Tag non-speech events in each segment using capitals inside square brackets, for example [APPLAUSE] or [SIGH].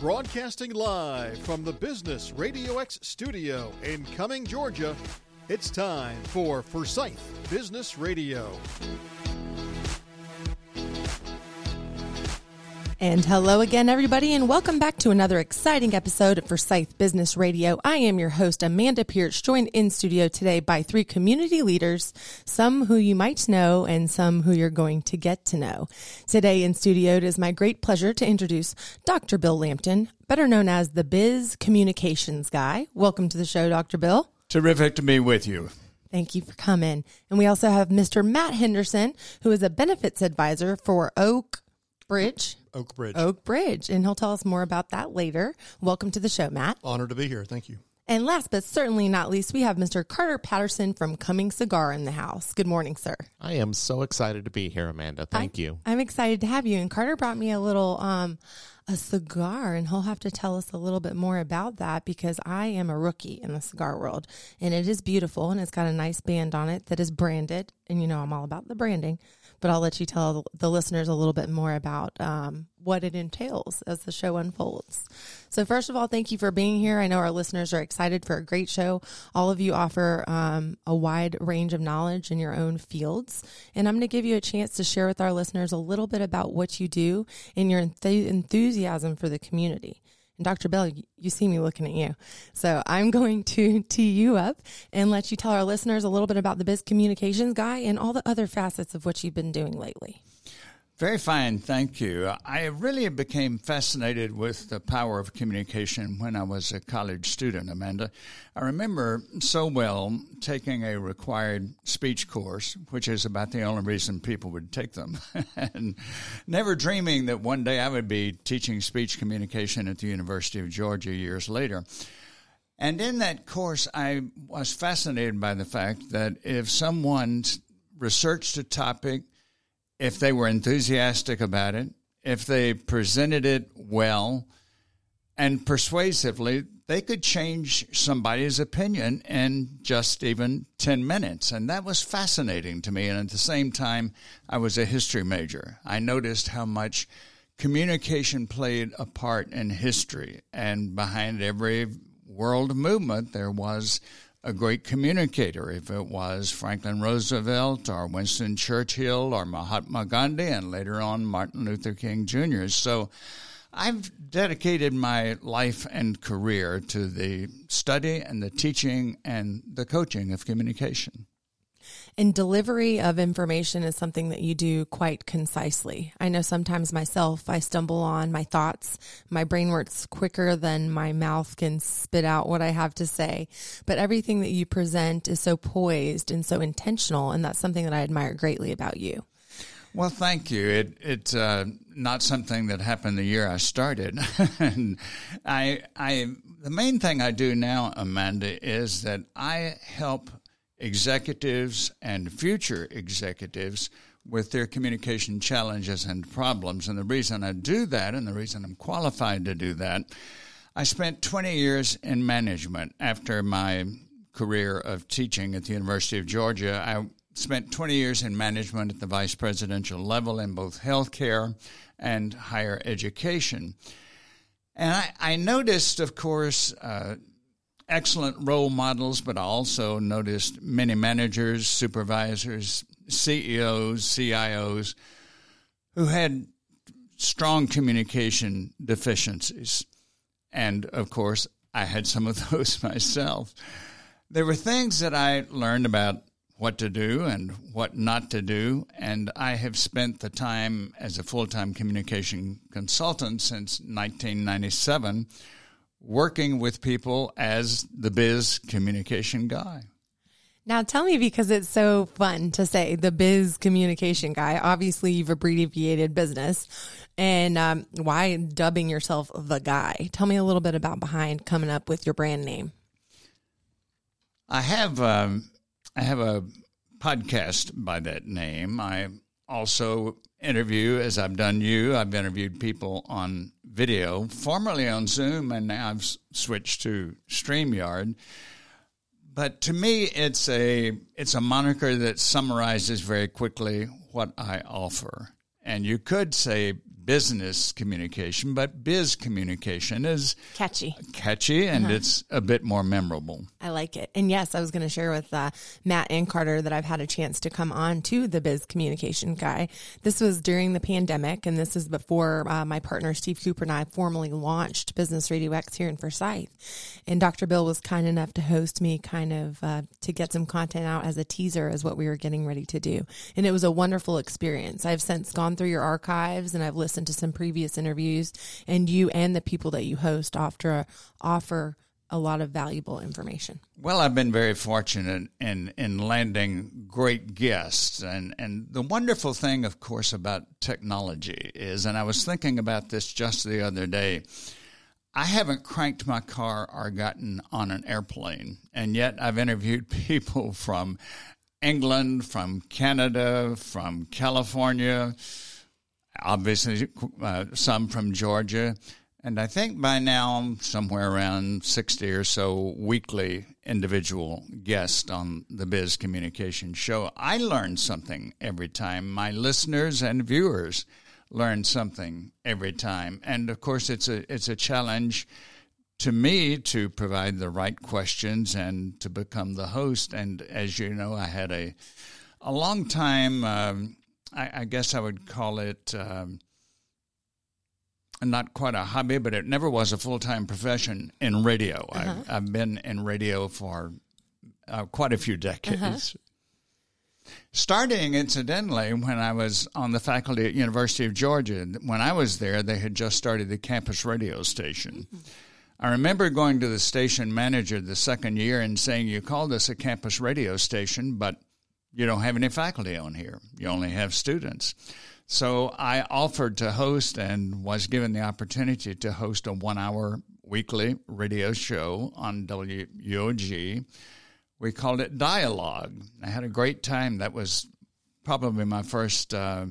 Broadcasting live from the Business Radio X studio in Cumming, Georgia, it's time for Forsyth Business Radio. And hello again, everybody, and welcome back to another exciting episode of Forsyth Business Radio. I am your host, Amanda Pearch, joined in studio today by three community leaders, some who you might know and some who you're going to get to know. Today in studio, it is my great pleasure to introduce Dr. Bill Lampton, better known as the Biz Communications Guy. Welcome to the show, Dr. Bill. Terrific to be with you. Thank you for coming. And we also have Mr. Matt Henderson, who is a benefits advisor for Oak Bridge. Oak Bridge. Oak Bridge. And he'll tell us more about that later. Welcome to the show, Matt. Honored to be here. Thank you. And last but certainly not least, we have Mr. Carter Patterson from Cumming Cigar in the house. Good morning, sir. I am so excited to be here, Amanda. Thank I, you. I'm excited to have you. And Carter brought me a little um a cigar and he'll have to tell us a little bit more about that because I am a rookie in the cigar world and it is beautiful and it's got a nice band on it that is branded and you know I'm all about the branding but I'll let you tell the listeners a little bit more about um, what it entails as the show unfolds. So, first of all, thank you for being here. I know our listeners are excited for a great show. All of you offer um, a wide range of knowledge in your own fields, and I'm going to give you a chance to share with our listeners a little bit about what you do and your enth- enthusiasm for the community. Dr. Bill, you see me looking at you. So I'm [LAUGHS] going to tee you up and let you tell our listeners a little bit about the Biz Communications Guy and all the other facets of what you've been doing lately. Very fine, thank you. I really became fascinated with the power of communication when I was a college student, Amanda. I remember so well taking a required speech course, which is about the only reason people would take them, [LAUGHS] and never dreaming that one day I would be teaching speech communication at the University of Georgia years later. And in that course, I was fascinated by the fact that if someone researched a topic, if they were enthusiastic about it, if they presented it well and persuasively, they could change somebody's opinion in just even 10 minutes. And that was fascinating to me. And at the same time, I was a history major. I noticed how much communication played a part in history. And behind every world movement, there was a great communicator, if it was Franklin Roosevelt or Winston Churchill or Mahatma Gandhi and later on Martin Luther King Jr. So I've dedicated my life and career to the study and the teaching and the coaching of communication. And delivery of information is something that you do quite concisely. I know sometimes myself, I stumble on my thoughts. My brain works quicker than my mouth can spit out what I have to say. But everything that you present is so poised and so intentional. And that's something that I admire greatly about you. Well, thank you. It, it's uh, not something that happened the year I started. [LAUGHS] and I, I, the main thing I do now, Amanda, is that I help executives and future executives with their communication challenges and problems. And the reason I do that, and the reason I'm qualified to do that, I spent 20 years in management after my career of teaching at the University of Georgia. I spent 20 years in management at the vice presidential level in both healthcare and higher education. And I, I noticed, of course, uh, excellent role models, but I also noticed many managers, supervisors, CEOs, CIOs who had strong communication deficiencies. And of course, I had some of [LAUGHS] those myself. There were things that I learned about what to do and what not to do. And I have spent the time as a full time communication consultant since 1997 working with people as the biz communication guy. Now tell me because it's so fun to say the biz communication guy. Obviously, you've abbreviated business, and um, why dubbing yourself the guy? Tell me a little bit about behind coming up with your brand name. I have um, I have a podcast by that name. I also interview, as I've done you. I've interviewed people on video, formerly on Zoom, and now I've switched to StreamYard. But to me, it's a it's a moniker that summarizes very quickly what I offer. And you could say business communication, but biz communication is Catchy. catchy and it's a bit more memorable. I like it. And yes, I was going to share with uh, Matt and Carter that I've had a chance to come on to the biz communication guy. This was during the pandemic, and this is before uh, my partner Steve Cooper and I formally launched Business Radio X here in Forsyth. And Dr. Bill was kind enough to host me, kind of uh, to get some content out as a teaser as what we were getting ready to do. And it was a wonderful experience. I've since gone through your archives and I've listened to some previous interviews, and you and the people that you host offer offer a lot of valuable information. Well, I've been very fortunate in, in landing great guests. And, and the wonderful thing, of course, about technology is, and I was thinking about this just the other day, I haven't cranked my car or gotten on an airplane. And yet I've interviewed [LAUGHS] people from England, from Canada, from California, obviously uh, some from Georgia. And I think by now, somewhere around 60 or so weekly individual guests on the Biz Communication Show. I learn something every time. My listeners and viewers learn something every time. And of course, it's a, it's a challenge to me to provide the right questions and to become the host. And as you know, I had a, a long time, um, I, I, guess I would call it. Um, not quite a hobby, but it never was a full time profession in radio. Uh-huh. I've, I've, been in radio for uh, quite a few decades. Uh-huh. Starting, incidentally, when I was on the faculty at University of Georgia, when I was there, they had just started the campus radio station. Mm-hmm. I remember going to the station manager the second year and saying, "You called us a campus radio station, but you don't have any faculty on here. You only have students." So I offered to host and was given the opportunity to host a one hour weekly radio show on WUOG. We called it Dialogue. I had a great time. That was probably my first uh,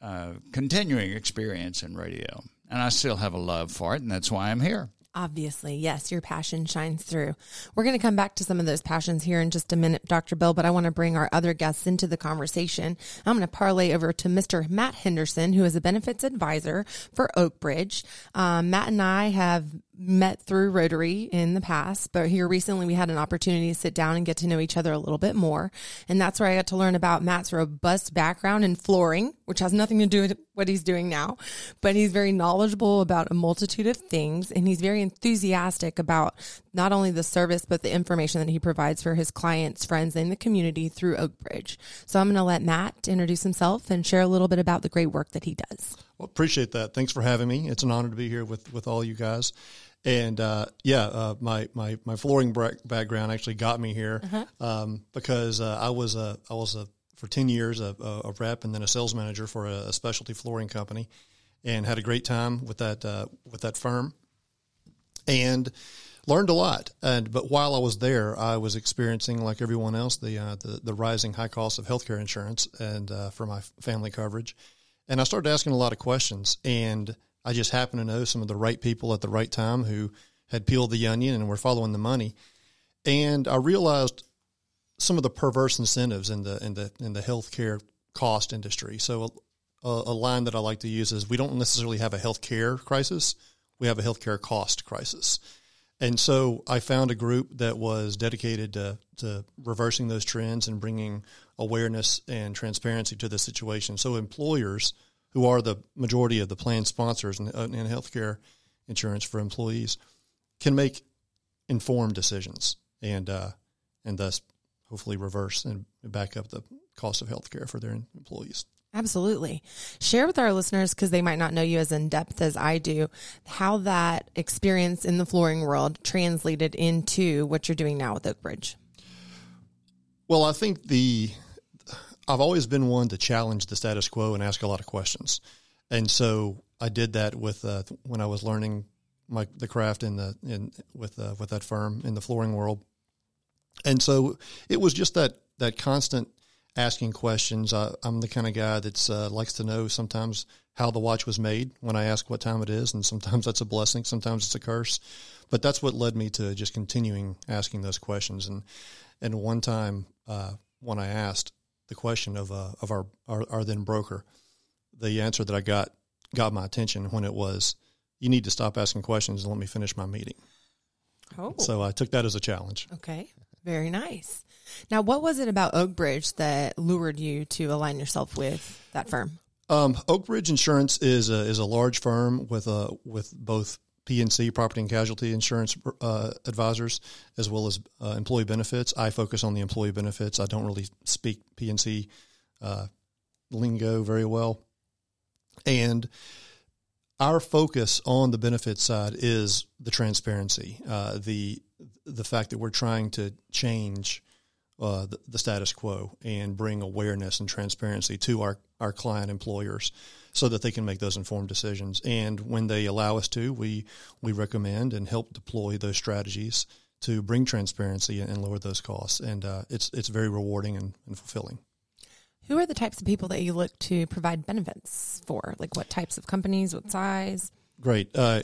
uh, continuing experience in radio. And I still have a love for it, and that's why I'm here. Obviously, yes, your passion shines through. We're going to come back to some of those passions here in just a minute, Dr. Bill, but I want to bring our other guests into the conversation. I'm going to parlay over to Mr. Matt Henderson, who is a benefits advisor for Oakbridge. Um, Matt and I have met through Rotary in the past, but here recently we had an opportunity to sit down and get to know each other a little bit more. And that's where I got to learn about Matt's robust background in flooring, which has nothing to do with what he's doing now, but he's very knowledgeable about a multitude of things and he's very enthusiastic about not only the service, but the information that he provides for his clients, friends, and the community through Oakbridge. So I'm going to let Matt introduce himself and share a little bit about the great work that he does. Well, appreciate that. Thanks for having me. It's an honor to be here with, with all you guys. And uh, yeah, uh, my, my my flooring background actually got me here uh-huh. um, because uh, I was a I was a for ten years a, a rep and then a sales manager for a, a, specialty flooring company, and had a great time with that uh, with that firm, and learned a lot. And but while I was there, I was experiencing like everyone else the uh, the, the rising high cost of healthcare insurance and uh, for my family coverage, and I started asking a lot of questions and I just happened to know some of the right people at the right time who had peeled the onion and were following the money. And I realized some of the perverse incentives in the in the in the healthcare cost industry. So a, a line that I like to use is we don't necessarily have a healthcare crisis, we have a healthcare cost crisis. And so I found a group that was dedicated to, to reversing those trends and bringing awareness and transparency to the situation. So employers – who are the majority of the plan sponsors and, uh, in healthcare insurance for employees, can make informed decisions and uh, and thus hopefully reverse and back up the cost of healthcare for their employees. Absolutely. Share with our listeners, because they might not know you as in depth as I do, how that experience in the flooring world translated into what you're doing now with Oakbridge. Well, I think the I've always been one to challenge the status quo and ask a lot of questions, and so I did that with uh, when I was learning my the craft in the in with uh, with that firm in the flooring world, and so it was just that that constant asking questions. I, am the kind of guy that uh, likes to know sometimes how the watch was made when I ask what time it is, and sometimes [LAUGHS] that's a blessing, sometimes it's a curse. But that's what led me to just continuing asking those questions. And and one time uh, when I asked, the question of uh, of our, our, our then broker, the answer that I got got my attention when it was, you need to stop asking questions and let me finish my meeting. Oh, So I took that as a challenge. okay. Very nice. Now, what was it about Oakbridge that lured you to align yourself with that firm? Um, Oakbridge Insurance is a, is a large firm with a with both P&C property and casualty insurance uh, advisors as well as uh, employee benefits. I focus on the employee benefits. I don't really speak P&C uh, lingo very well, and our focus on the benefits side is the transparency, uh, the the fact that we're trying to change uh, the, the status quo and bring awareness and transparency to our, our client employers so that they can make those informed decisions. And when they allow us to, we, we recommend and help deploy those strategies to bring transparency and lower those costs. And uh, it's, it's very rewarding and, and fulfilling. Who are the types of people that you look to provide benefits for? Like what types of companies, what size? Great. Uh,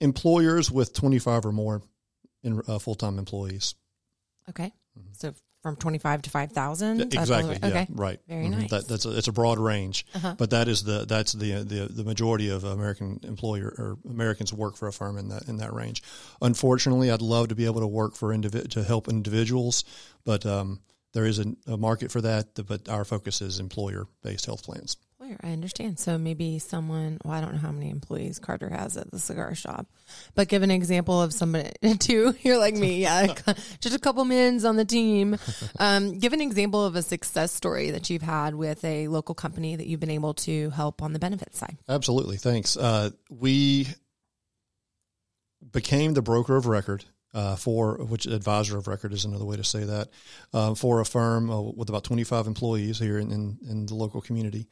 employers with 25 or more in, uh, full-time employees. Okay. So from 25 to 5,000? That's Exactly. Yeah. Okay. Right. Very Mhm. nice. That, that's a, it's a broad range, Uh-huh. but that is the that's the, the the majority of American employer or Americans work for a firm in that in that range. Unfortunately, I'd love to be able to work for indivi- to help individuals, but um, there is a, a market for that. But our focus is employer based health plans. Where I understand. So maybe someone, well, I don't know how many employees Carter has at the cigar shop, but give an example of somebody, [LAUGHS] two, you're like me, yeah, [LAUGHS] just a couple mins on the team. Um, give an example of a success story that you've had with a local company that you've been able to help on the benefits side. Absolutely, thanks. Uh, we became the broker of record uh, for which advisor of record is another way to say that uh, for a firm uh, with about 25 employees here in, in, in the local community,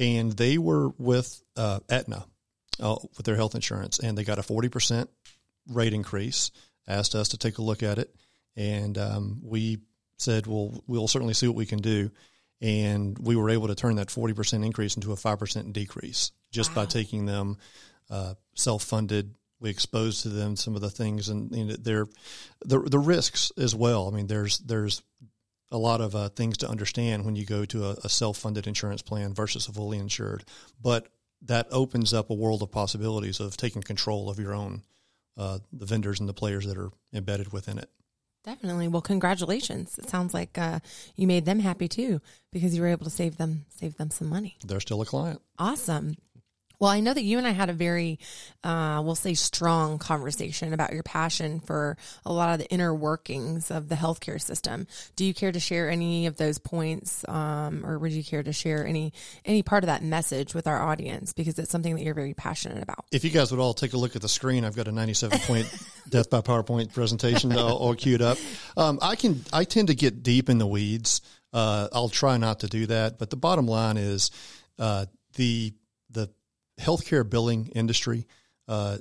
and they were with uh, Aetna uh, with their health insurance, and they got a 40 percent rate increase. Asked us to take a look at it, and um, we said, "Well, we'll certainly see what we can do." And we were able to turn that 40% increase into a 5% decrease just by taking them uh, self-funded. We exposed to them some of the things and they're, the the risks as well. I mean, there's there's a lot of uh, things to understand when you go to a, a self-funded insurance plan versus a fully insured, but that opens up a world of possibilities of taking control of your own uh, the vendors and the players that are embedded within it. Definitely. Well, congratulations. It sounds like uh, you made them happy too because you were able to save them save them some money. They're still a client. Awesome. Well, I know that you and I had a very, uh, we'll say, strong conversation about your passion for a lot of the inner workings of the healthcare system. Do you care to share any of those points, um, or would you care to share any any part of that message with our audience because it's something that you're very passionate about? If you guys would all take a look at the screen, I've got a 97 point [LAUGHS] death by PowerPoint presentation all, all queued up. Um, I can, I tend to get deep in the weeds. Uh, I'll try not to do that, but the bottom line is, uh, the, the healthcare billing industry, uh,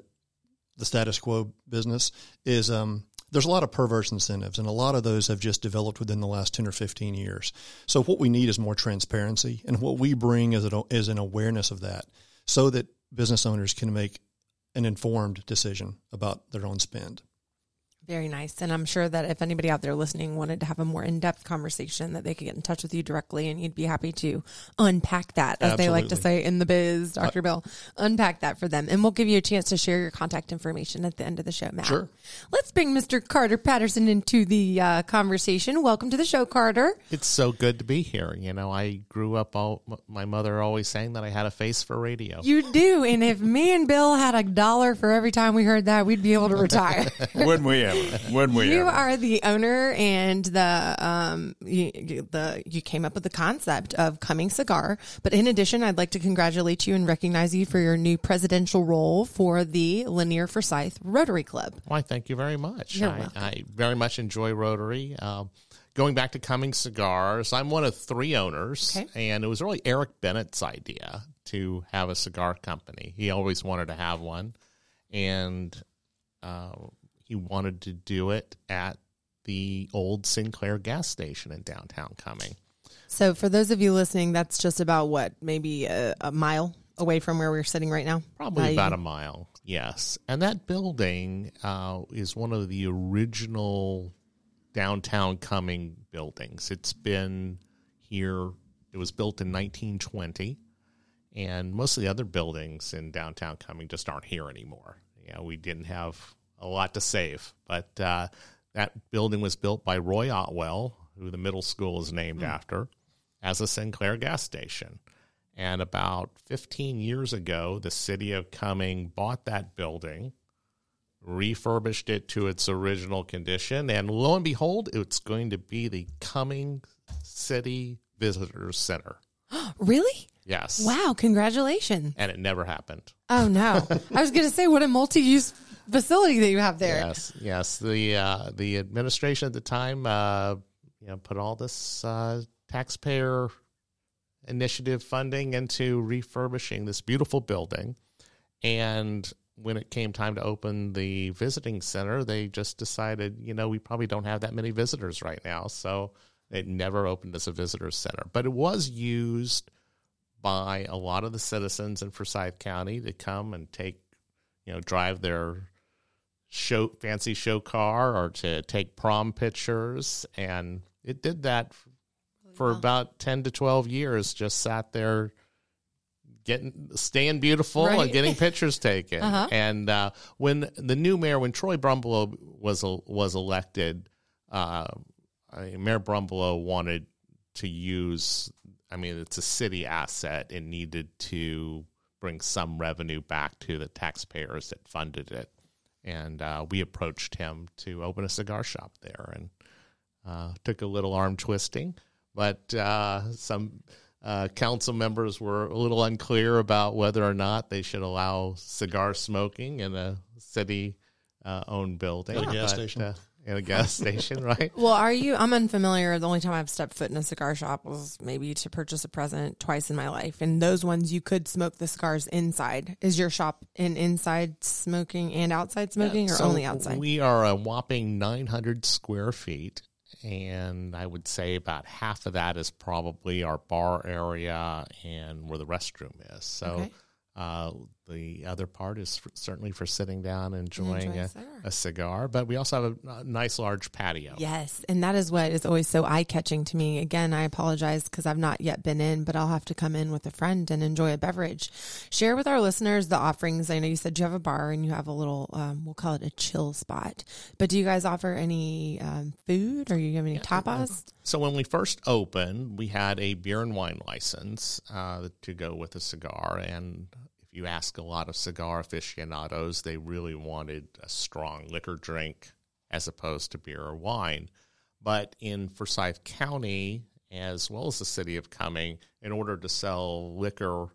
the status quo business is, um, there's a lot of perverse incentives, and a lot of those have just developed within the last 10 or 15 years. So, what we need is more transparency, and what we bring is, an, is an awareness of that so that business owners can make an informed decision about their own spend. Very nice. And I'm sure that if anybody out there listening wanted to have a more in depth conversation, that they could get in touch with you directly and you'd be happy to unpack that, as they like to say in the biz, Dr. Bill. Unpack that for them. And we'll give you a chance to share your contact information at the end of the show, Matt. Sure. Let's bring Mr. Carter Patterson into the uh, conversation. Welcome to the show, Carter. It's so good to be here. You know, I grew up all my mother always saying that I had a face for radio. You do. And if me and Bill had a dollar for every time we heard that, we'd be able to retire. [LAUGHS] Wouldn't we ever? [LAUGHS] Wouldn't we You ever? are the owner and the um you, you- the you came up with the concept of Cumming Cigar. But in addition, I'd like to congratulate you and recognize you for your new presidential role for the Lanier Forsyth Rotary Club. Why, thank you very much. You're I, welcome. I very much enjoy Rotary. Um, going back to Cumming Cigars, I'm one of three owners, Okay. and it was really Eric Bennett's idea to have a cigar company. He always wanted to have one, and uh, he wanted to do it at the old Sinclair gas station in downtown Cumming. So for those of you listening, that's just about what maybe a, a mile away from where we're sitting right now. Probably about a mile, yes. And that building uh, is one of the original downtown Cumming buildings. It's been here, it was built in 1920, and most of the other buildings in downtown Cumming just aren't here anymore. You know, we didn't have a lot to save, but uh, that building was built by Roy Otwell, who the middle school is named after, as a Sinclair gas station. And about 15 years ago, the city of Cumming bought that building, refurbished it to its original condition, and lo and behold, it's going to be the Cumming City Visitor Center. [GASPS] Really? Yes. Wow! Congratulations. And it never happened. Oh no! [LAUGHS] I was going to say what a multi-use facility that you have there. Yes, yes. The uh, the administration at the time, uh, you know, put all this uh, taxpayer initiative funding into refurbishing this beautiful building, and when it came time to open the visiting center, they just decided, you know, we probably don't have that many visitors right now, so it never opened as a visitor center. But it was used by a lot of the citizens in Forsyth County to come and take, you know, drive their show fancy show car or to take prom pictures. And it did that for about 10 to 12 years just sat there getting staying beautiful and getting [LAUGHS] pictures taken. Uh-huh. and uh, when the new mayor when Troy Brumbalow was was elected uh, mayor Brumbalow wanted to use i mean it's a city asset. And needed to bring some revenue back to the taxpayers that funded it. And uh, we approached him to open a cigar shop there and uh, took a little arm twisting. But uh, some uh, council members were a little unclear about whether or not they should allow cigar smoking in a city uh, owned building. At a gas But, station. In a gas station [LAUGHS] right Well, are you? I'm unfamiliar. The only time I've stepped foot in a cigar shop was maybe to purchase a present twice in my life, and those ones you could smoke the cigars inside. Is your shop in inside smoking and outside smoking, or So only outside? We are a whopping 900 square feet, and I would say about half of that is probably our bar area and where the restroom is. So Okay. uh, the other part is for, certainly for sitting down and enjoying enjoy a a, cigar. a cigar, but we also have a, a nice large patio. Yes, and that is what is always so eye catching to me. Again, I apologize because I've not yet been in, but I'll have to come in with a friend and enjoy a beverage. Share with our listeners the offerings. I know you said you have a bar and you have a little, um, we'll call it a chill spot. But do you guys offer any um, food or you have any tapas? So when we first opened, we had a beer and wine license uh, to go with a cigar, and if you ask a lot of cigar aficionados, they really wanted a strong liquor drink as opposed to beer or wine. But in Forsyth County, as well as the city of Cumming, in order to sell liquor,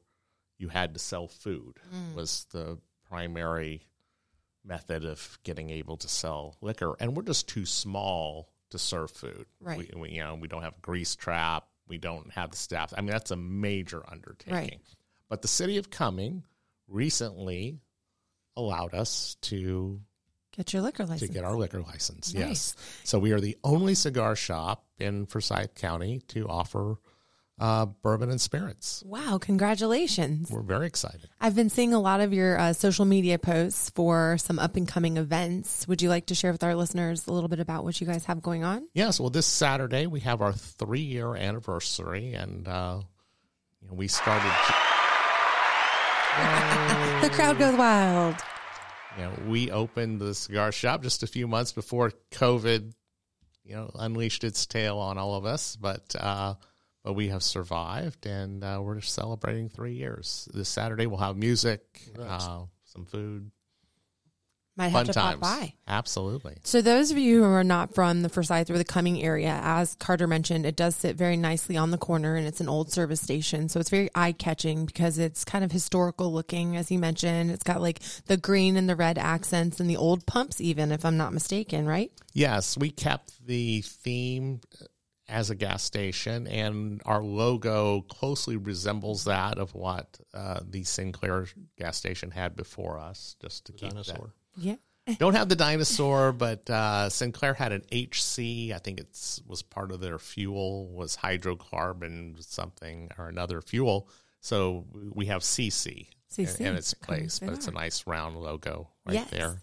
you had to sell food. Mm. Was the primary method of getting able to sell liquor, and we're just too small to serve food. Right. We, we, you know, we don't have a grease trap. We don't have the staff. I mean, that's a major undertaking. Right. But the city of Cumming recently allowed us to Get your liquor license. to get our liquor license. Nice. Yes. So we are the only cigar shop in Forsyth County to offer uh, bourbon and spirits. wow, congratulations. We're very excited. I've been seeing a lot of your uh, social media posts for some up and coming events. Would you like to share with our listeners a little bit about what you guys have going on? Yes, well, this Saturday we have our three year anniversary, and uh, you know, we started. [LAUGHS] The crowd goes wild. You know, we opened the cigar shop just a few months before COVID, you know, unleashed its tail on all of us, but uh, but we have survived, and uh, we're celebrating three years. This Saturday we'll have music, uh, some food, Might have fun to times. pop by. Absolutely. So, those of you who are not from the Forsyth or the Cumming area, as Carter mentioned, it does sit very nicely on the corner and it's an old service station. So, it's very eye catching because it's kind of historical looking, as you mentioned. It's got like the green and the red accents and the old pumps, even if I'm not mistaken, right? Yes, we kept the theme as a gas station, and our logo closely resembles that of what uh, the Sinclair gas station had before us. Just to keep Dinosaur. Yeah. [LAUGHS] Don't have the dinosaur, but uh, Sinclair had an HC. I think it's was part of their fuel was hydrocarbon something or another fuel. So we have CC, CC, in, in its place, but it's a nice round logo right Yes. there.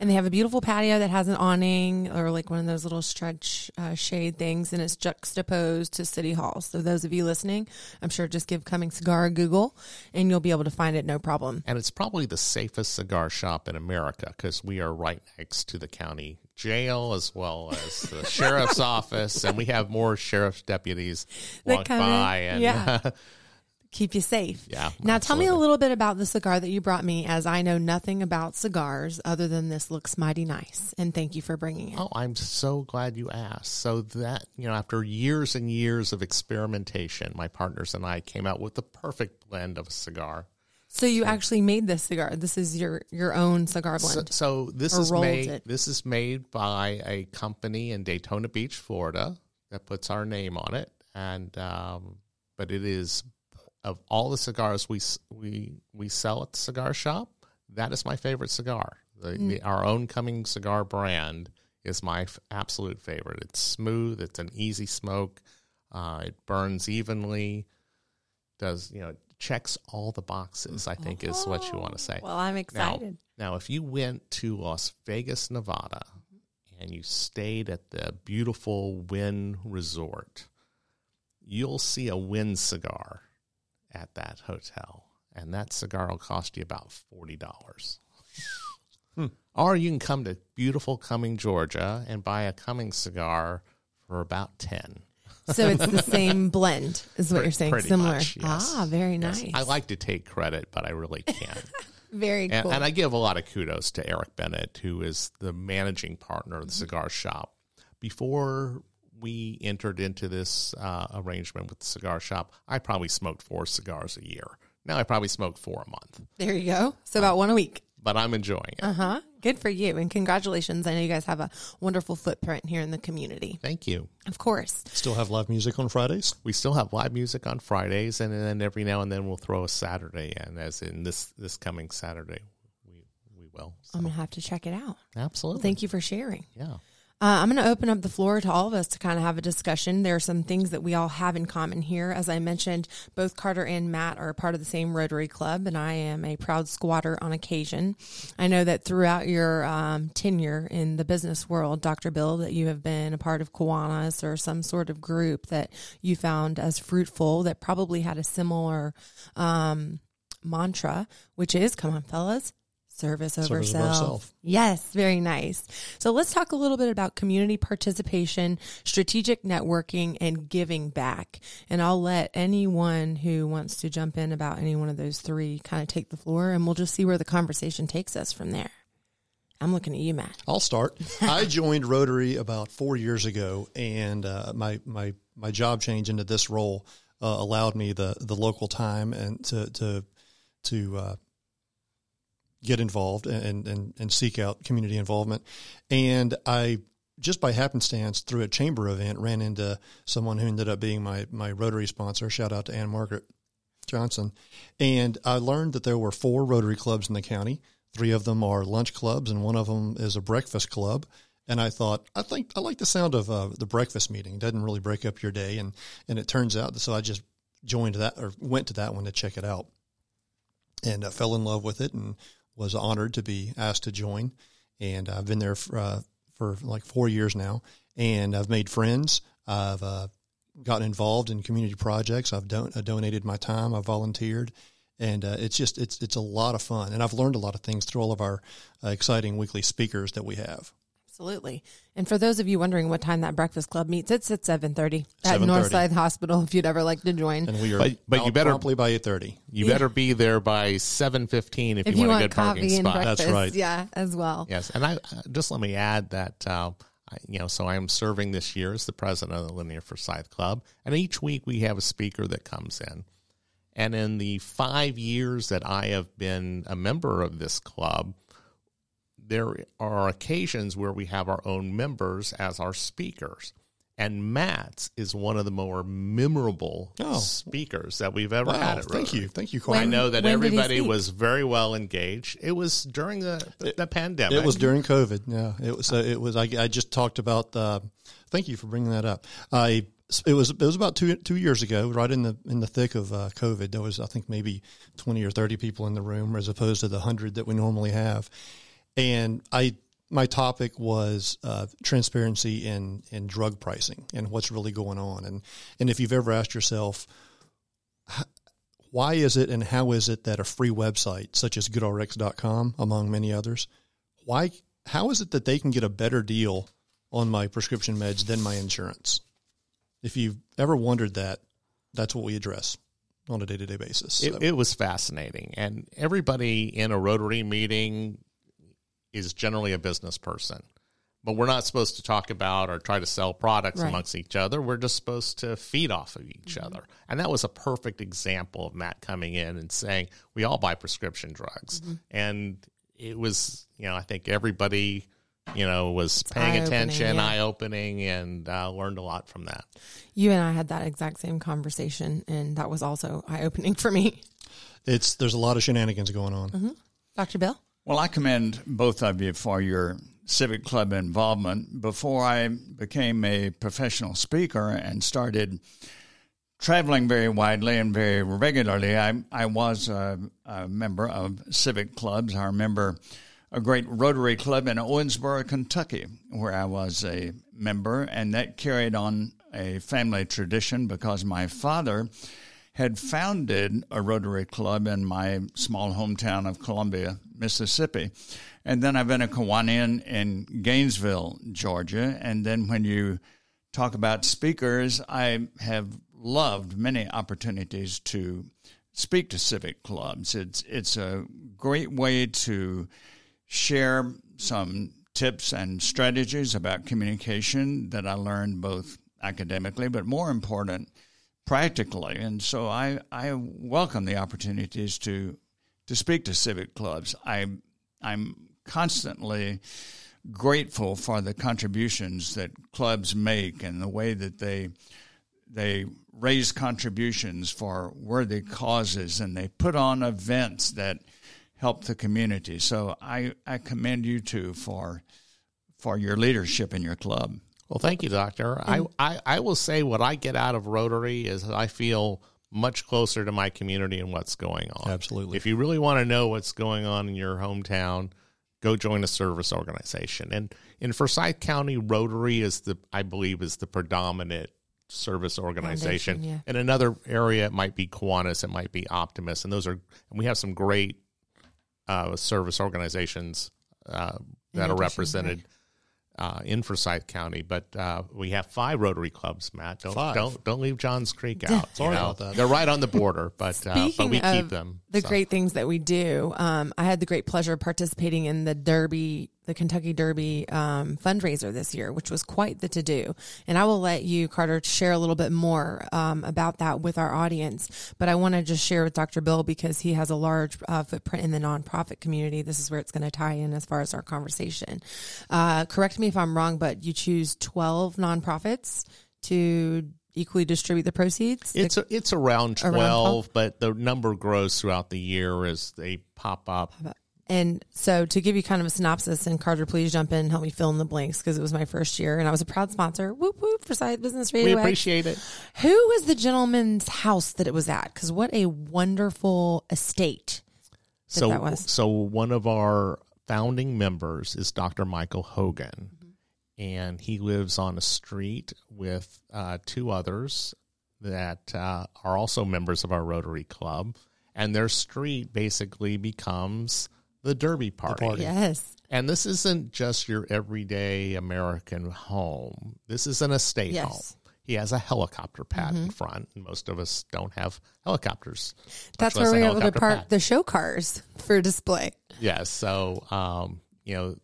And they have a beautiful patio that has an awning or like one of those little stretch uh, shade things, and it's juxtaposed to City Hall. So those of you listening, I'm sure just give Cumming Cigar a Google, and you'll be able to find it no problem. And it's probably the safest cigar shop in America because we are right next to the county jail as well as the [LAUGHS] sheriff's office, and we have more sheriff's deputies That walk in, by. And yeah. [LAUGHS] Keep you safe. Yeah, Now tell me a little bit about the cigar that you brought me, as I know nothing about cigars other than this looks mighty nice. And thank you for bringing it. Oh, I'm so glad you asked. So that, you know, after years and years of experimentation, my partners and I came out with the perfect blend of a cigar. So you actually made this cigar. This is your your own cigar So, blend. so this is made it. this is made by a company in Daytona Beach, Florida that puts our name on it and um, but it is of all the cigars we we we sell at the cigar shop, that is my favorite cigar. The, Mm. the, our own Cumming cigar brand is my f- absolute favorite. It's smooth. It's an easy smoke. Uh, it burns evenly. Does you know checks all the boxes? I think is what you want to say. well, I'm Now, excited. now, if you went to Las Vegas, Nevada, and you stayed at the beautiful Wynn Resort, you'll see a Wynn cigar at that hotel, and that cigar will cost you about forty dollars. Or you can come to beautiful Cumming, Georgia, and buy a Cumming cigar for about ten. So it's the same [LAUGHS] blend, is what Pretty- you're saying. pretty Similar. much, yes. Ah, very Yes. nice. I like to take credit, but I really can't. [LAUGHS] very And, cool. and I give a lot of kudos to Eric Bennett, who is the managing partner of the cigar shop. Before we entered into this uh, arrangement with the cigar shop, I probably smoked four cigars a year. Now I probably smoke four a month, there you go. So about one a week. but I'm enjoying it. Uh huh. Good for you. And congratulations. I know you guys have a wonderful footprint here in the community. Thank you. Of course. Still have live music on Fridays. We still have live music on Fridays, and then every now and then we'll throw a Saturday in, as in this this coming Saturday. We we will. So, I'm going to have to check it out. absolutely. Thank you for sharing. Yeah. Uh, I'm going to open up the floor to all of us to kind of have a discussion. There are some things that we all have in common here. As I mentioned, both Carter and Matt are part of the same Rotary Club, and I am a proud squatter on occasion. I know that throughout your um, tenure in the business world, Dr. Bill, that you have been a part of Kiwanis or some sort of group that you found as fruitful that probably had a similar um, mantra, which is, come on, fellas, service over Service self. self. Yes, very nice. So let's talk a little bit about community participation, strategic networking, and giving back. And I'll let anyone who wants to jump in about any one of those three kind of take the floor, and we'll just see where the conversation takes us from there. I'm looking at you, Matt. I'll start. [LAUGHS] I joined Rotary about four years ago, and uh, my my my job change into this role uh, allowed me the the local time and to to to uh, get involved and, and and seek out community involvement. And I just by happenstance through a chamber event ran into someone who ended up being my my Rotary sponsor. Shout out to Ann Margaret Johnson. And I learned that there were four Rotary clubs in the county. Three of them are lunch clubs, and one of them is a breakfast club. And I thought, I think I like the sound of uh, the breakfast meeting. It doesn't really break up your day, and and it turns out. So I just joined that or went to that one to check it out, and uh, fell in love with it, and was honored to be asked to join. And I've been there for, uh, for like four years now, and I've made friends. I've uh, gotten involved in community projects. I've don- I donated my time. I've volunteered, and uh, it's just it's it's a lot of fun. And I've learned a lot of things through all of our uh, exciting weekly speakers that we have. Absolutely. And for those of you wondering what time that breakfast club meets, it's at 7:30 at 7:30. Northside Hospital if you'd ever like to join. And we are But- but you better- promptly by eight thirty. You better be there by seven fifteen if, if you, you want, want a good parking and spot. breakfast, right. yeah, as well. Yes, and I uh, just let me add that uh, you know, so I am serving this year as the president of the Lanier Forsyth Club, and each week we have a speaker that comes in. And in the five years that I have been a member of this club, there are occasions where we have our own members as our speakers. And Matt's is one of the more memorable Oh. speakers that we've ever had Wow! at Thank you, thank you, When- I know that When did he everybody was very well engaged. It was during the the pandemic. It was during COVID. Yeah, it was. Uh, it was. I, I just talked about. The, thank you for bringing that up. I. It was. It was about two two years ago, right in the in the thick of uh, COVID. There was, I think, maybe twenty or thirty people in the room, as opposed to the hundred that we normally have. And I my topic was uh, transparency in in drug pricing and what's really going on. And and if you've ever asked yourself, why is it and how is it that a free website such as GoodRx.com, among many others, why how is it that they can get a better deal on my prescription meds than my insurance? If you've ever wondered that, that's what we address on a day to day basis. It, it was fascinating, and everybody in a Rotary meeting is generally a business person. But we're not supposed to talk about or try to sell products Right. amongst each other. We're just supposed to feed off of each Mm-hmm. other. And that was a perfect example of Matt coming in and saying, we all buy prescription drugs. Mm-hmm. And it was, you know, I think everybody, you know, was paying eye-opening, attention, yeah. eye opening, and uh, learned a lot from that. You and I had that exact same conversation, and that was also eye opening for me. it's there's a lot of shenanigans going on. Dr. Bill? Well, I commend both of you for your civic club involvement. Before I became a professional speaker and started traveling very widely and very regularly, I, I was a, a member of civic clubs. I remember a great Rotary Club in Owensboro, Kentucky, where I was a member, and that carried on a family tradition because my father had founded a Rotary Club in my small hometown of Columbia, Mississippi. And then I've been a Kiwanian in Gainesville, Georgia. And then when you talk about speakers, I have loved many opportunities to speak to civic clubs. It's it's a great way to share some tips and strategies about communication that I learned both academically, but more important, practically. And so I, I welcome the opportunities to to speak to civic clubs. I I'm constantly grateful for the contributions that clubs make and the way that they they raise contributions for worthy causes and they put on events that help the community. So I, I commend you too for for your leadership in your club. Well, thank you, Doctor. I, I, I will say what I get out of Rotary is I feel much closer to my community and what's going on. Absolutely. If you really want to know what's going on in your hometown, go join a service organization. And in Forsyth County, Rotary is the I believe is the predominant service organization. Foundation, yeah. In another area, it might be Kiwanis, it might be Optimist, and those are and we have some great uh, service organizations uh, that are addition, represented uh, in Forsyth County. But uh, we have five Rotary clubs. Matt, don't Five. don't don't leave Johns Creek out. you Sorry know. about that. They're right on the border, but uh, but Speaking we keep them. The so. great things that we do. Um, I had the great pleasure of participating in the Derby, the Kentucky Derby um, fundraiser this year, which was quite the to do. And I will let you, Carter, share a little bit more um, about that with our audience. But I want to just share with Dr. Bill because he has a large uh, footprint in the nonprofit community. This is where it's going to tie in as far as our conversation. Uh, correct me if I'm wrong, but you choose 12 nonprofits to equally distribute the proceeds. It's a, it's around Around twelve, but the number grows throughout the year as they pop up. And so, to give you kind of a synopsis, and Carter, please jump in and help me fill in the blanks because it was my first year, and I was a proud sponsor. Whoop whoop Forsyth Business Radio. We X. appreciate it. Who was the gentleman's house that it was at? Because what a wonderful estate that So that was. so one of our founding members is Dr. Michael Hogan, Mm-hmm. and he lives on a street with uh, two others that uh, are also members of our Rotary Club, and their street basically becomes the Derby party. party. Yes, And this isn't just your everyday American home. This is an estate Yes. home. He has a helicopter pad in front, most of us don't have helicopters. that's where we were able to park pad. the show cars for display. Yes. So, um, you know,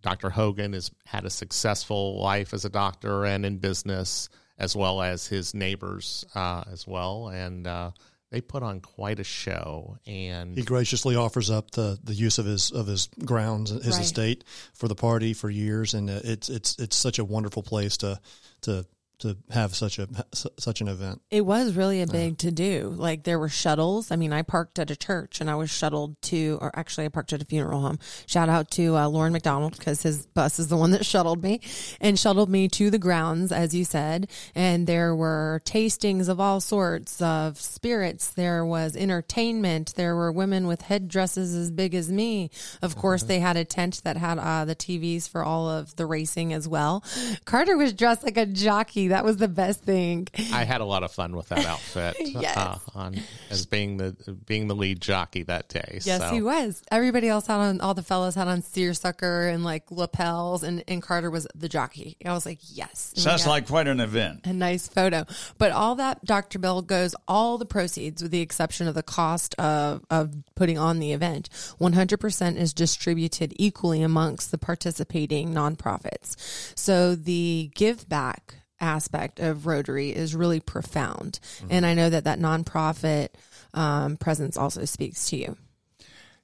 Dr. Hogan has had a successful life as a doctor and in business, as well as his neighbors uh, as well. And uh, they put on quite a show. And He graciously offers up the, the use of his of his grounds, his Right. estate for the party for years, and uh, it's it's it's such a wonderful place to to to have such a such an event. It was really a big to do. Like there were shuttles. I mean, I parked at a church and I was shuttled to, or actually, I parked at a funeral home. Shout out to uh, Lauren McDonald because his bus is the one that [LAUGHS] shuttled me and shuttled me to the grounds, as you said. And there were tastings of all sorts of spirits. There was entertainment. There were women with headdresses as big as me. Of course, they had a tent that had uh, the TVs for all of the racing as well. Carter was dressed like a jockey. That was the best thing. I had a lot of fun with that outfit. [LAUGHS] Yes. uh, on as being the being the lead jockey that day. Yes, so. he was. Everybody else had on, all the fellas had on seersucker and like lapels, and, and Carter was the jockey. I was like, yes. And we Sounds like quite an event. a nice photo. But all that, Dr. Bill, goes all the proceeds, with the exception of the cost of, of putting on the event. 100% is distributed equally amongst the participating nonprofits. So the give back aspect of Rotary is really profound. And I know that that nonprofit um, presence also speaks to you.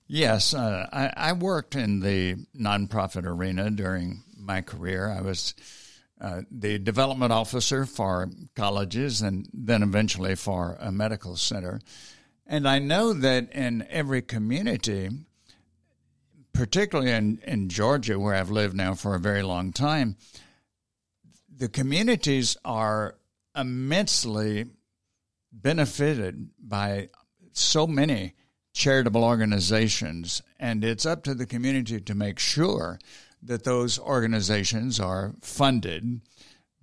Yes, uh, I, I worked in the nonprofit arena during my career. I was uh, the development officer for colleges and then eventually for a medical center. And I know that in every community, particularly in, in Georgia, where I've lived now for a very long time, the communities are immensely benefited by so many charitable organizations, and it's up to the community to make sure that those organizations are funded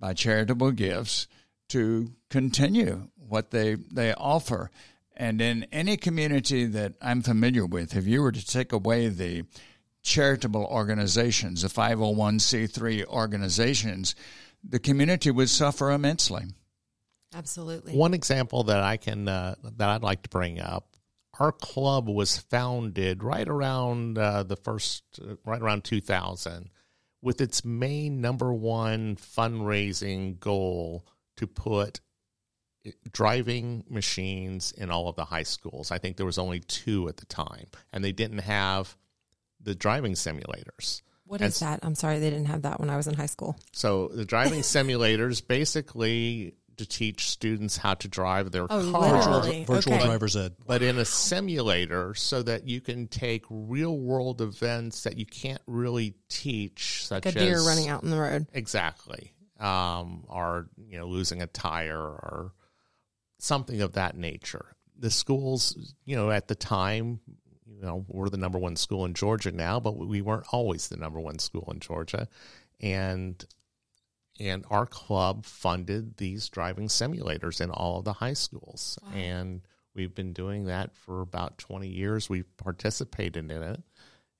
by charitable gifts to continue what they, they offer. And in any community that I'm familiar with, if you were to take away the charitable organizations, the 501c3 organizations, the community would suffer immensely. Absolutely. One example that I can uh, that I'd like to bring up. Our club was founded right around uh, the first, uh, right around 2000, with its main number one fundraising goal to put driving machines in all of the high schools. I think there was only two at the time, and they didn't have the driving simulators. What And is that? I'm sorry, they didn't have that when I was in high school. So the driving simulators basically to teach students how to drive their Oh, car, literally. Virtual Okay. driver's ed. but in a simulator so that you can take real world events that you can't really teach, such Like a deer as running out in the road. exactly, um, or you know losing a tire or something of that nature. The schools, you know, at the time, you know, we're the number one school in Georgia now, but we weren't always the number one school in Georgia, and and our club funded these driving simulators in all of the high schools, and we've been doing that for about twenty years. We've participated in it,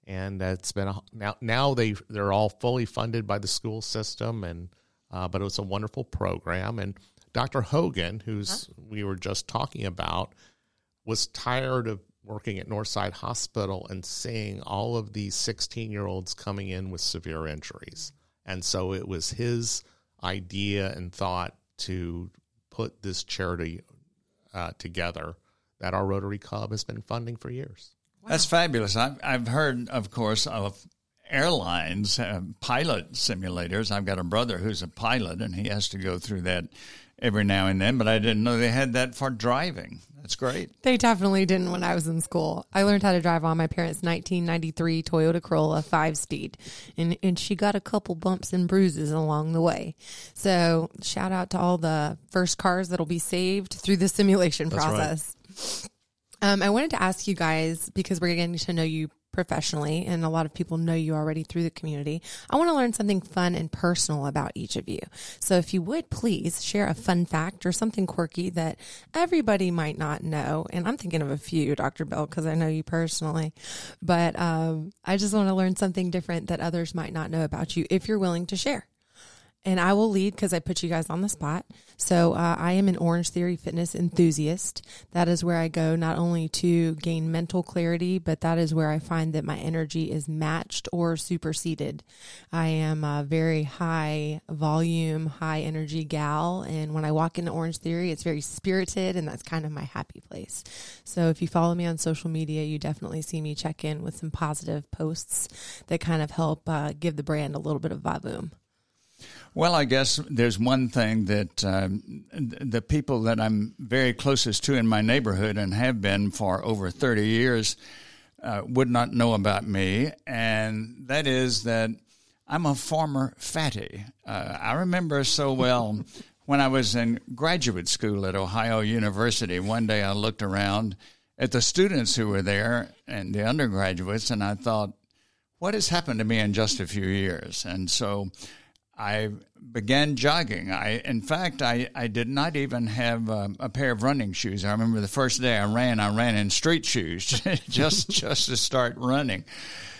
and it's been a, now now they they're all fully funded by the school system, and uh, but it was a wonderful program. And Dr. Hogan, who's we were just talking about, was tired of working at Northside Hospital and seeing all of these 16 year olds coming in with severe injuries. And so it was his idea and thought to put this charity uh, together that our Rotary Club has been funding for years. That's fabulous. I've, I've heard, of course, of airlines, uh, pilot simulators. I've got a brother who's a pilot, and he has to go through that every now and then, but I didn't know they had that for driving. That's great. They definitely didn't when I was in school. I learned how to drive on my parents' 1993 Toyota Corolla five speed, and, and she got a couple bumps and bruises along the way. So, shout out to all the first cars that'll be saved through the simulation That's right. process. Um, I wanted to ask you guys because we're getting to know you professionally, and a lot of people know you already through the community. I want to learn something fun and personal about each of you. So, if you would please share a fun fact or something quirky that everybody might not know. And I'm thinking of a few, Dr. Bill, because I know you personally. But um, I just want to learn something different that others might not know about you if you're willing to share and I will lead because I put you guys on the spot. So uh, I am an Orange Theory fitness enthusiast. That is where I go not only to gain mental clarity, but that is where I find that my energy is matched or superseded. I am a very high volume, high energy gal, and when I walk into Orange Theory, it's very spirited, and that's kind of my happy place. So if you follow me on social media, you definitely see me check in with some positive posts that kind of help uh, give the brand a little bit of vavoom. Well, I guess there's one thing that um, the people that I'm very closest to in my neighborhood and have been for over 30 years uh, would not know about me, and that is that I'm a former fatty. Uh, I remember so well [LAUGHS] when I was in graduate school at Ohio University. One day I looked around at the students who were there and the undergraduates, and I thought, what has happened to me in just a few years? And so I began jogging. I, in fact, I, I did not even have a, a, pair of running shoes. I remember the first day I ran, I ran in street shoes [LAUGHS] just just to start running.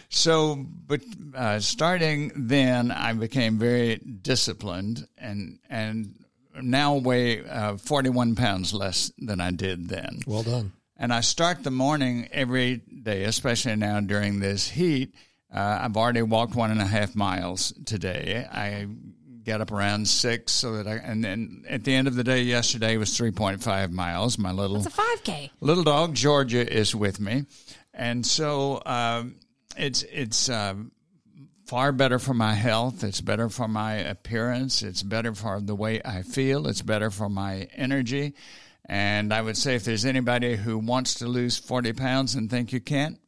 So, but uh, starting then, I became very disciplined and and now weigh uh, 41 pounds less than I did then. Well done. And I start the morning every day, especially now during this heat uh, I've already walked one and a half miles today. I got up around six so that I and then at the end of the day yesterday was 3.5 miles. My little it's a 5k little dog georgia is with me. And so um, it's it's um, far better for my health. It's better for my appearance. It's better for the way i feel. It's better for my energy. And i would say if there's anybody who wants to lose 40 pounds and think you can't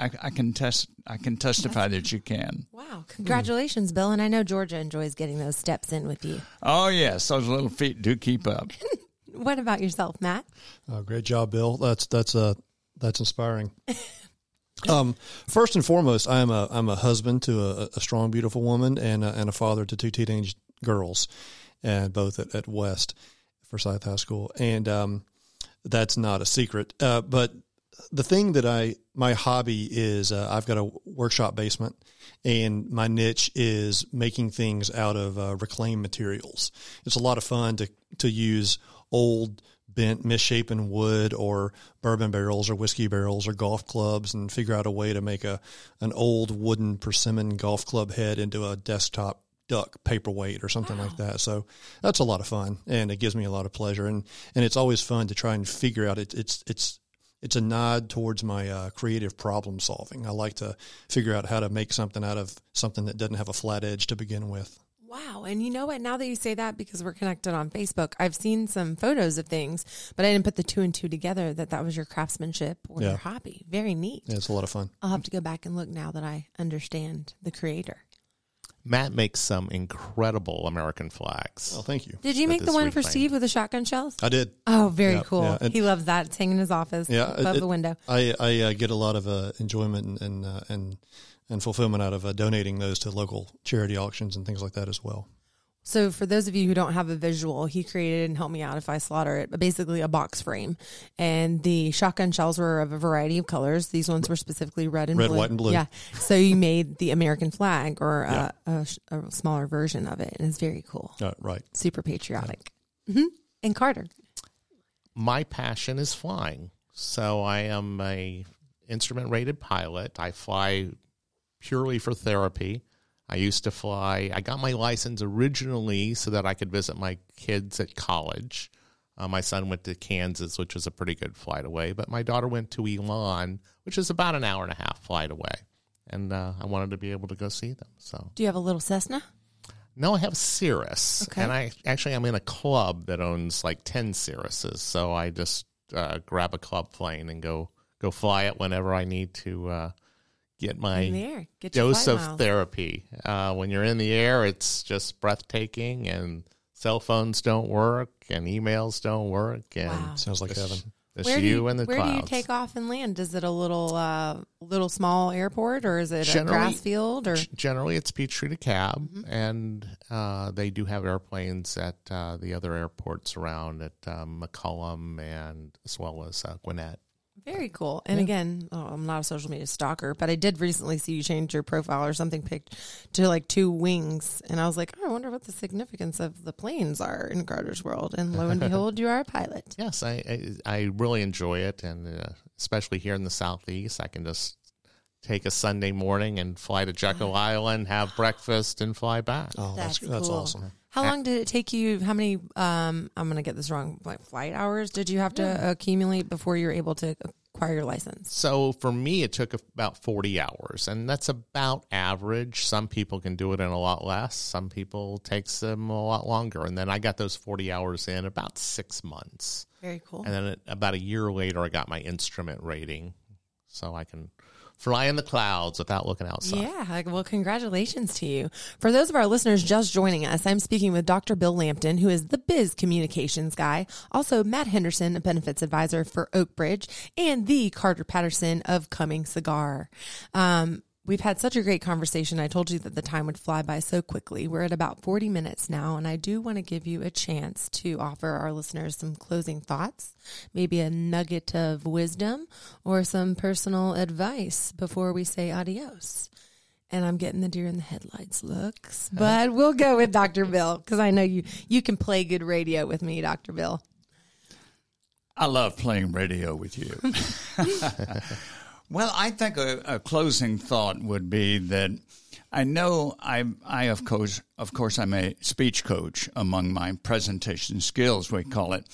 I, I, can test. I can testify that you can. Wow! Congratulations, Bill. And I know Georgia enjoys getting those steps in with you. Oh yes, those little feet do keep up. [LAUGHS] what about yourself, Matt? Oh, great job, Bill. That's that's uh that's inspiring. [LAUGHS] um, first and foremost, I'm a I'm a husband to a, a strong, beautiful woman, and a, and a father to two teenage girls, and both at, at West Forsyth High School, and um, that's not a secret. Uh, but the thing that I my hobby is uh, I've got a workshop basement, and my niche is making things out of uh, reclaimed materials. It's a lot of fun to to use old bent misshapen wood or bourbon barrels or whiskey barrels or golf clubs and figure out a way to make a an old wooden persimmon golf club head into a desktop duck paperweight or something wow. like that. So that's a lot of fun and it gives me a lot of pleasure and and it's always fun to try and figure out it, it's it's it's a nod towards my uh, creative problem solving. I like to figure out how to make something out of something that doesn't have a flat edge to begin with. Wow. And you know what? Now that you say that, because we're connected on Facebook, I've seen some photos of things, but I didn't put the two and two together that that was your craftsmanship or yeah. your hobby. Very neat. Yeah, it's a lot of fun. I'll have to go back and look now that I understand the creator. Matt makes some incredible American flags. Oh, thank you. Did you make the one for Steve with the shotgun shells? I did. Oh, very yeah, cool. Yeah. he loves that. It's hanging in his office yeah, above it, the window. I, I uh, get a lot of uh, enjoyment and and, uh, and, and fulfillment out of uh, donating those to local charity auctions and things like that as well. So, for those of you who don't have a visual, he created and helped me out if I slaughter it, but basically a box frame. And the shotgun shells were of a variety of colors. These ones were specifically red and red, blue. white, and blue. Yeah. So you made the American flag or yeah. a, a, a, smaller version of it, and it's very cool. Uh, right. Super patriotic. Yeah. Mm-hmm. And Carter, my passion is flying. So I am a instrument rated pilot. I fly purely for therapy. I used to fly. I got my license originally so that I could visit my kids at college. Uh, my son went to Kansas, which was a pretty good flight away, but my daughter went to Elon, which is about an hour and a half flight away. And uh, I wanted to be able to go see them. So, do you have a little Cessna? No, I have Cirrus, okay. and I actually I'm in a club that owns like ten Cirruses. So I just uh, grab a club plane and go go fly it whenever I need to uh, get my get dose of miles. therapy. Uh, when you're in the air, it's just breathtaking, and cell phones don't work, and emails don't work, and wow. sounds like heaven. It's where you, and the where clouds. do you take off and land? Is it a little uh, little small airport, or is it generally, a grass field? Or generally, it's Peachtree DeKalb, mm-hmm. and uh, they do have airplanes at uh, the other airports around at um, McCollum and as well as uh, Gwinnett. Very cool. And yeah. again, oh, I'm not a social media stalker, but I did recently see you change your profile or something picked to like two wings. And I was like, oh, I wonder what the significance of the planes are in Carter's world. And lo and [LAUGHS] behold, you are a pilot. Yes, I, I, I really enjoy it. And uh, especially here in the Southeast, I can just take a Sunday morning and fly to Jekyll [GASPS] Island, have breakfast, and fly back. Oh, that's, that's, that's awesome. How long did it take you? How many? Um, I'm going to get this wrong. Like flight hours did you have to yeah. accumulate before you were able to acquire your license? So for me, it took about 40 hours, and that's about average. Some people can do it in a lot less. Some people takes them a lot longer. And then I got those 40 hours in about six months. Very cool. And then it, about a year later, I got my instrument rating, so I can fly in the clouds without looking outside. Yeah, well, congratulations to you. For those of our listeners just joining us, I'm speaking with Dr. Bill Lampton, who is the biz communications guy, also Matt Henderson, a benefits advisor for Oakbridge, and the Carter Patterson of Cumming Cigar. Um, We've had such a great conversation. I told you that the time would fly by so quickly. We're at about 40 minutes now, and I do want to give you a chance to offer our listeners some closing thoughts, maybe a nugget of wisdom or some personal advice before we say adios. And I'm getting the deer in the headlights looks, uh-huh. but we'll go with Dr. Bill because I know you you can play good radio with me, Dr. Bill. I love playing radio with you. [LAUGHS] [LAUGHS] well, I think a, a, closing thought would be that I know I, I of course, of course, I'm a speech coach among my presentation skills, we call it.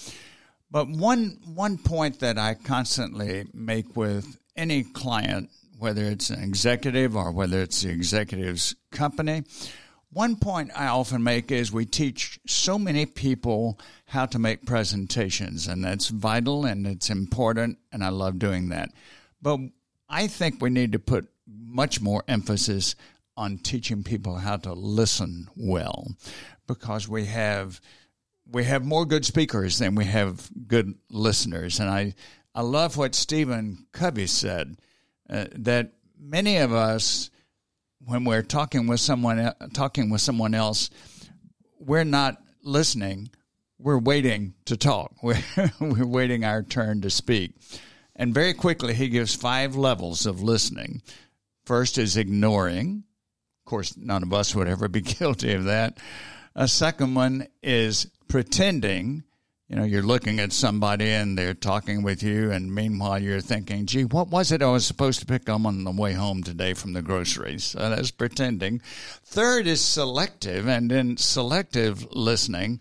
But one one point that I constantly make with any client, whether it's an executive or whether it's the executive's company, one point I often make is we teach so many people how to make presentations, and that's vital and it's important, and I love doing that. But I think we need to put much more emphasis on teaching people how to listen well because we have we have more good speakers than we have good listeners. And I I love what Stephen Covey said uh, that many of us when we're talking with someone talking with someone else we're not listening we're waiting to talk. We're, [LAUGHS] we're waiting our turn to speak and very quickly, he gives five levels of listening. First is ignoring. Of course, none of us would ever be [LAUGHS] guilty of that. A second one is pretending. You know, you're looking at somebody and they're talking with you, and meanwhile you're thinking, gee, what was it I was supposed to pick up on the way home today from the groceries? So that's pretending. Third is selective, and in selective listening,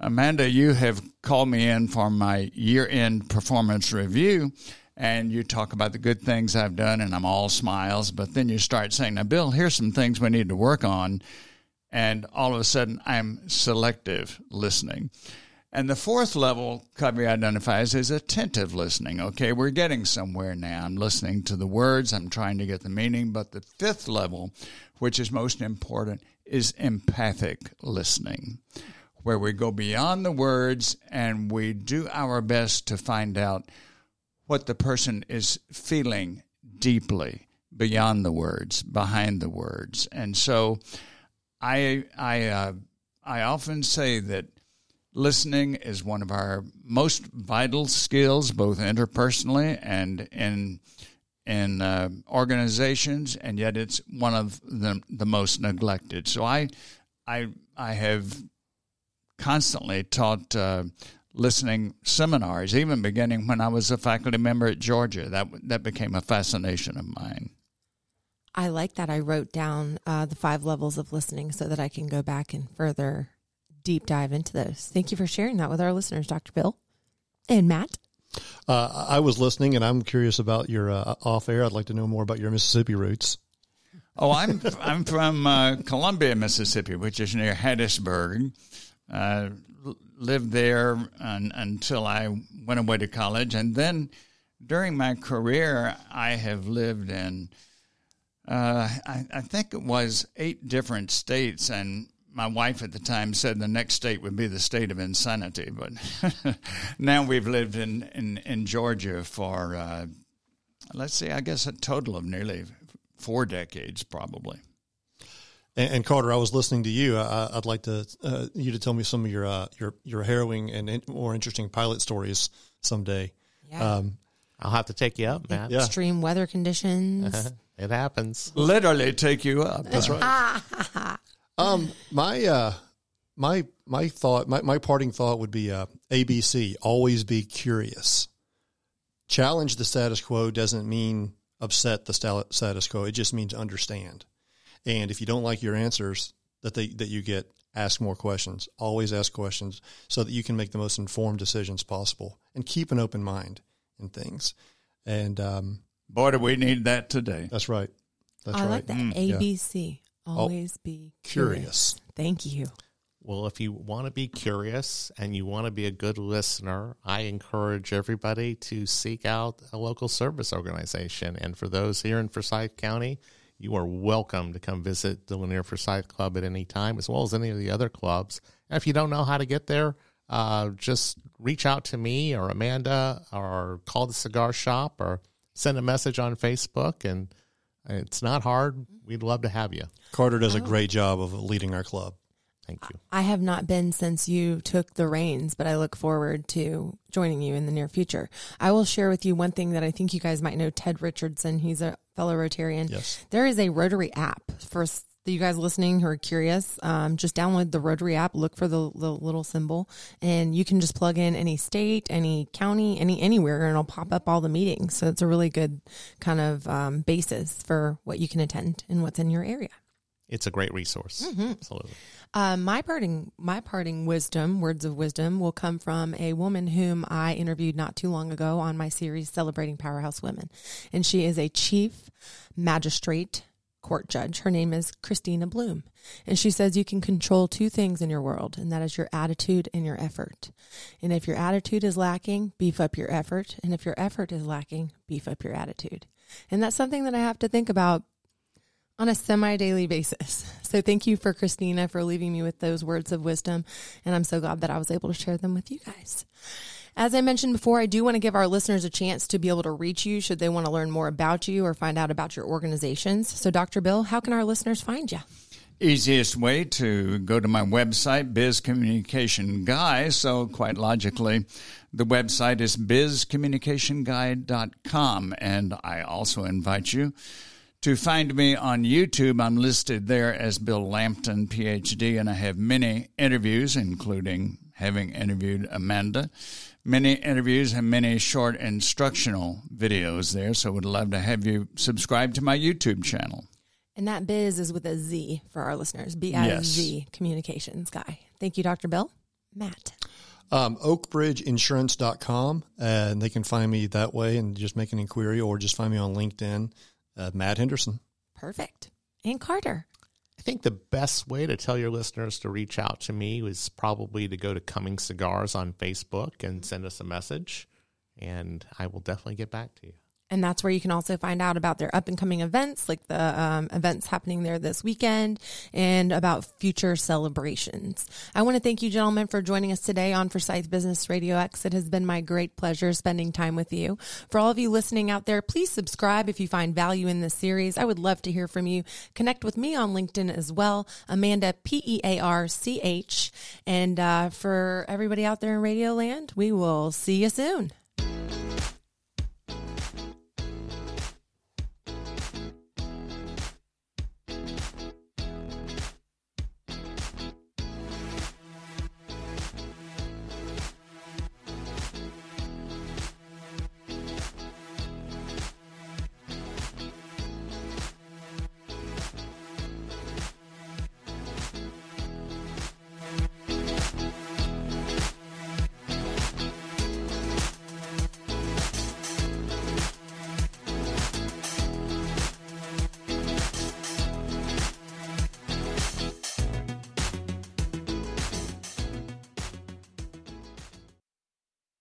Amanda, you have called me in for my year end performance review, and you talk about the good things I've done, and I'm all smiles. But then you start saying, Now, Bill, here's some things we need to work on. And all of a sudden, I'm selective listening. And the fourth level Covey identifies is attentive listening. Okay, we're getting somewhere now. I'm listening to the words, I'm trying to get the meaning. But the fifth level, which is most important, is empathic listening where we go beyond the words and we do our best to find out what the person is feeling deeply beyond the words, behind the words. And so I I uh, I often say that listening is one of our most vital skills, both interpersonally and in in uh, organizations, and yet it's one of the the most neglected. So I I I have constantly taught uh, listening seminars, even beginning when I was a faculty member at Georgia. That that became a fascination of mine. I like that. I wrote down uh, the five levels of listening so that I can go back and further deep dive into those. Thank you for sharing that with our listeners, Dr. Bill and Matt. Uh, I was listening, and I'm curious about your uh, off air. I'd like to know more about your Mississippi roots. Oh, I'm I'm from uh, Columbia, Mississippi, which is near Hattiesburg. Uh, lived there un, until I went away to college, and then during my career, I have lived in. Uh, I, I, think it was eight different states, and my wife at the time said the next state would be the state of insanity. But [LAUGHS] now we've lived in, in, in Georgia for, uh, let's see, I guess a total of nearly four decades, probably. And, and, Carter, I was listening to you. I, would like to uh, you to tell me some of your uh, your your harrowing and in, more interesting pilot stories someday. Yeah. Um, I'll have to take you up, man. Yeah. Extreme weather conditions. Uh-huh. [LAUGHS] It happens. Literally take you up. That's right. [LAUGHS] um, my uh, my my thought, my, my parting thought would be uh, ABC. Always be curious. Challenge the status quo doesn't mean upset the status quo. It just means understand. And if you don't like your answers that they that you get, ask more questions. Always ask questions so that you can make the most informed decisions possible and keep an open mind in things. And um, Boy, do we need that today. that's right. That's I right. like that. ABC. Always be curious. Curious. Thank you. Well, if you want to be curious and you want to be a good listener, I encourage everybody to seek out a local service organization. And for those here in Forsyth County, you are welcome to come visit the Lanier Forsyth Club at any time, as well as any of the other clubs. And if you don't know how to get there, uh, just reach out to me or Amanda or call the cigar shop or send a message on Facebook. And it's not hard. We'd love to have you. Carter does a Oh. great job of leading our club. Thank you. I have not been since you took the reins, but I look forward to joining you in the near future. I will share with you one thing that I think you guys might know Ted Richardson. He's a fellow Rotarian. Yes. There is a Rotary app for you guys listening who are curious. Um, just download the Rotary app, look for the, the little symbol, and you can just plug in any state, any county, any anywhere, and it'll pop up all the meetings. So it's a really good kind of um, basis for what you can attend and what's in your area. It's a great resource. Absolutely. Uh, my parting, my parting wisdom, words of wisdom, will come from a woman whom I interviewed not too long ago on my series celebrating powerhouse women, and she is a chief magistrate court judge. Her name is Christina Bloom, and she says you can control two things in your world, and that is your attitude and your effort. And if your attitude is lacking, beef up your effort, and if your effort is lacking, beef up your attitude. And that's something that I have to think about on a semi daily basis. So thank you for Christina for leaving me with those words of wisdom. And I'm so glad that I was able to share them with you guys. As I mentioned before, I do want to give our listeners a chance to be able to reach you should they want to learn more about you or find out about your organizations. So, Dr. Bill, how can our listeners find you? Easiest way to go to my website, Biz Communication Guy. So, quite logically, the website is bizcommunicationguy.com. And I also invite you to find me on YouTube. I'm listed there as Bill Lampton, PhD, and I have many interviews, including having interviewed Amanda, many interviews and many short instructional videos there. So, would love to have you subscribe to my YouTube channel. And that biz is with a Z for our listeners. B I Z Communications Guy. Thank you, Dr. Bill. Matt. Um, oakbridgeinsurance.com, and they can find me that way and just make an inquiry or just find me on LinkedIn, uh, Matt Henderson. Perfect. And Carter. I think the best way to tell your listeners to reach out to me is probably to go to Cumming Cigars on Facebook and send us a message, and I will definitely get back to you. And that's where you can also find out about their up and coming events, like the um, events happening there this weekend, and about future celebrations. I want to thank you, gentlemen, for joining us today on Forsyth Business Radio X. It has been my great pleasure spending time with you. For all of you listening out there, please subscribe if you find value in this series. I would love to hear from you. Connect with me on LinkedIn as well, Amanda P E A R C H. And uh, for everybody out there in Radio Land, we will see you soon.